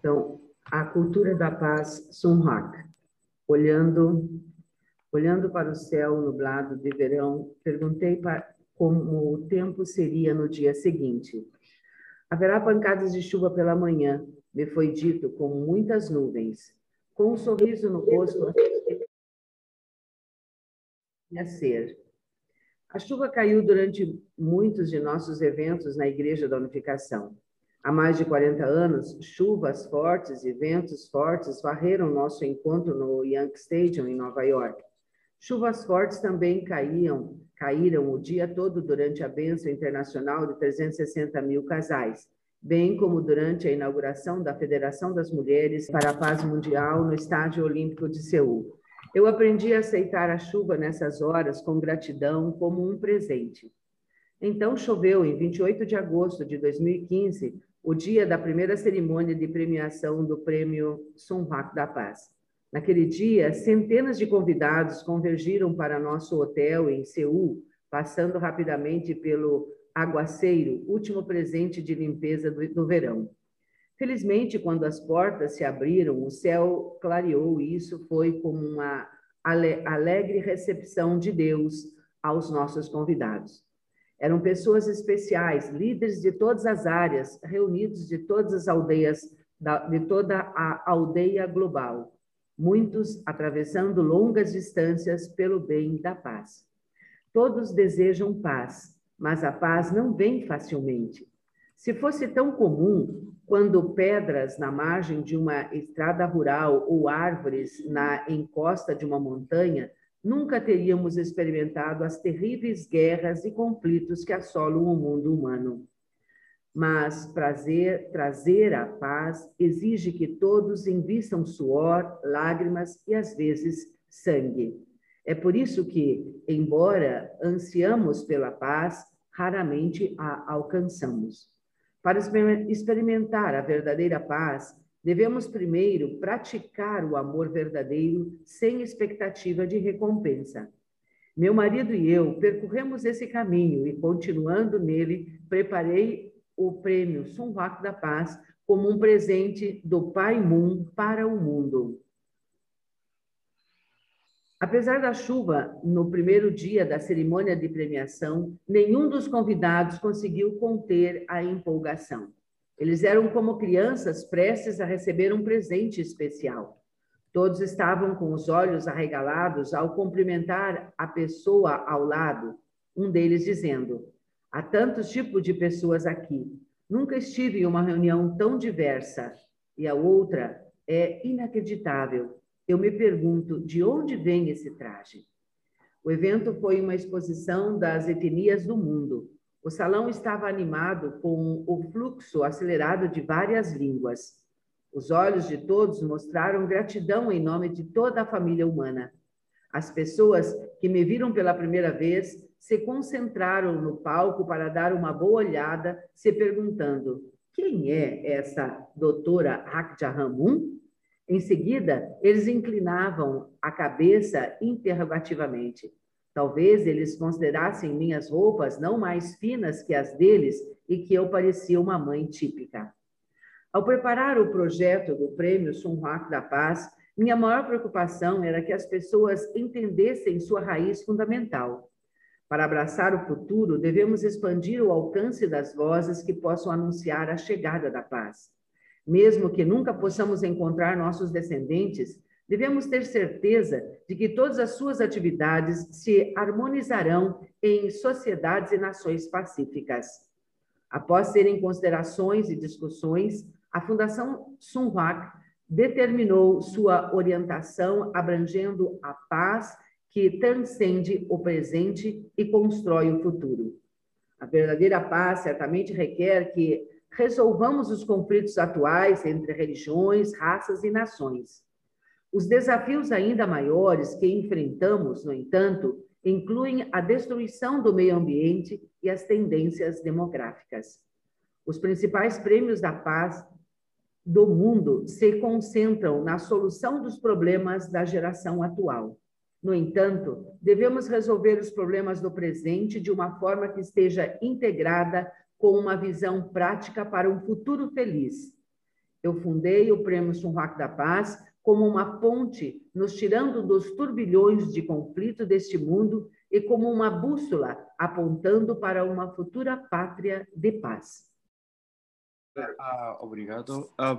Então, a cultura da paz Sunhak. Olhando, olhando para o céu nublado de verão, perguntei para, como o tempo seria no dia seguinte. Haverá pancadas de chuva pela manhã, me foi dito, com muitas nuvens. Com um sorriso no rosto, a ser. A chuva caiu durante muitos de nossos eventos na Igreja da Unificação. Há mais de 40 anos, chuvas fortes e ventos fortes varreram nosso encontro no Yankee Stadium, em Nova York. Chuvas fortes também caíam, caíram o dia todo durante a bênção internacional de 360 mil casais, bem como durante a inauguração da Federação das Mulheres para a Paz Mundial no Estádio Olímpico de Seul. Eu aprendi a aceitar a chuva nessas horas com gratidão como um presente. Então choveu em 28 de agosto de 2015, o dia da primeira cerimônia de premiação do Prêmio Sonrak da Paz. Naquele dia, centenas de convidados convergiram para nosso hotel em Seul, passando rapidamente pelo aguaceiro, último presente de limpeza do, do verão. Felizmente, quando as portas se abriram, o céu clareou e isso foi como uma alegre recepção de Deus aos nossos convidados. Eram pessoas especiais, líderes de todas as áreas, reunidos de todas as aldeias, de toda a aldeia global, muitos atravessando longas distâncias pelo bem da paz. Todos desejam paz, mas a paz não vem facilmente. Se fosse tão comum, quando pedras na margem de uma estrada rural ou árvores na encosta de uma montanha, nunca teríamos experimentado as terríveis guerras e conflitos que assolam o mundo humano. Mas prazer, trazer a paz exige que todos invistam suor, lágrimas e às vezes sangue. É por isso que, embora ansiamos pela paz, raramente a alcançamos. Para experimentar a verdadeira paz, devemos primeiro praticar o amor verdadeiro sem expectativa de recompensa. Meu marido e eu percorremos esse caminho e, continuando nele, preparei o prêmio Sunwak da Paz como um presente do Pai Moon para o mundo. Apesar da chuva, no primeiro dia da cerimônia de premiação, nenhum dos convidados conseguiu conter a empolgação. Eles eram como crianças prestes a receber um presente especial. Todos estavam com os olhos arregalados ao cumprimentar a pessoa ao lado, um deles dizendo: Há tantos tipos de pessoas aqui. Nunca estive em uma reunião tão diversa. E a outra é inacreditável eu me pergunto de onde vem esse traje. O evento foi uma exposição das etnias do mundo. O salão estava animado com o fluxo acelerado de várias línguas. Os olhos de todos mostraram gratidão em nome de toda a família humana. As pessoas que me viram pela primeira vez se concentraram no palco para dar uma boa olhada, se perguntando: quem é essa doutora Hakja Ramun? Em seguida, eles inclinavam a cabeça interrogativamente. Talvez eles considerassem minhas roupas não mais finas que as deles e que eu parecia uma mãe típica. Ao preparar o projeto do Prêmio Sunhak da Paz, minha maior preocupação era que as pessoas entendessem sua raiz fundamental. Para abraçar o futuro, devemos expandir o alcance das vozes que possam anunciar a chegada da paz. Mesmo que nunca possamos encontrar nossos descendentes, devemos ter certeza de que todas as suas atividades se harmonizarão em sociedades e nações pacíficas. Após serem considerações e discussões, a Fundação Sunwak determinou sua orientação abrangendo a paz que transcende o presente e constrói o futuro. A verdadeira paz certamente requer que resolvamos os conflitos atuais entre religiões, raças e nações. Os desafios ainda maiores que enfrentamos, no entanto, incluem a destruição do meio ambiente e as tendências demográficas. Os principais prêmios da paz do mundo se concentram na solução dos problemas da geração atual. No entanto, devemos resolver os problemas do presente de uma forma que esteja integrada com uma visão prática para um futuro feliz. Eu fundei o Prêmio Sunwak da Paz como uma ponte nos tirando dos turbilhões de conflito deste mundo e como uma bússola apontando para uma futura pátria de paz. Ah, obrigado. Ah,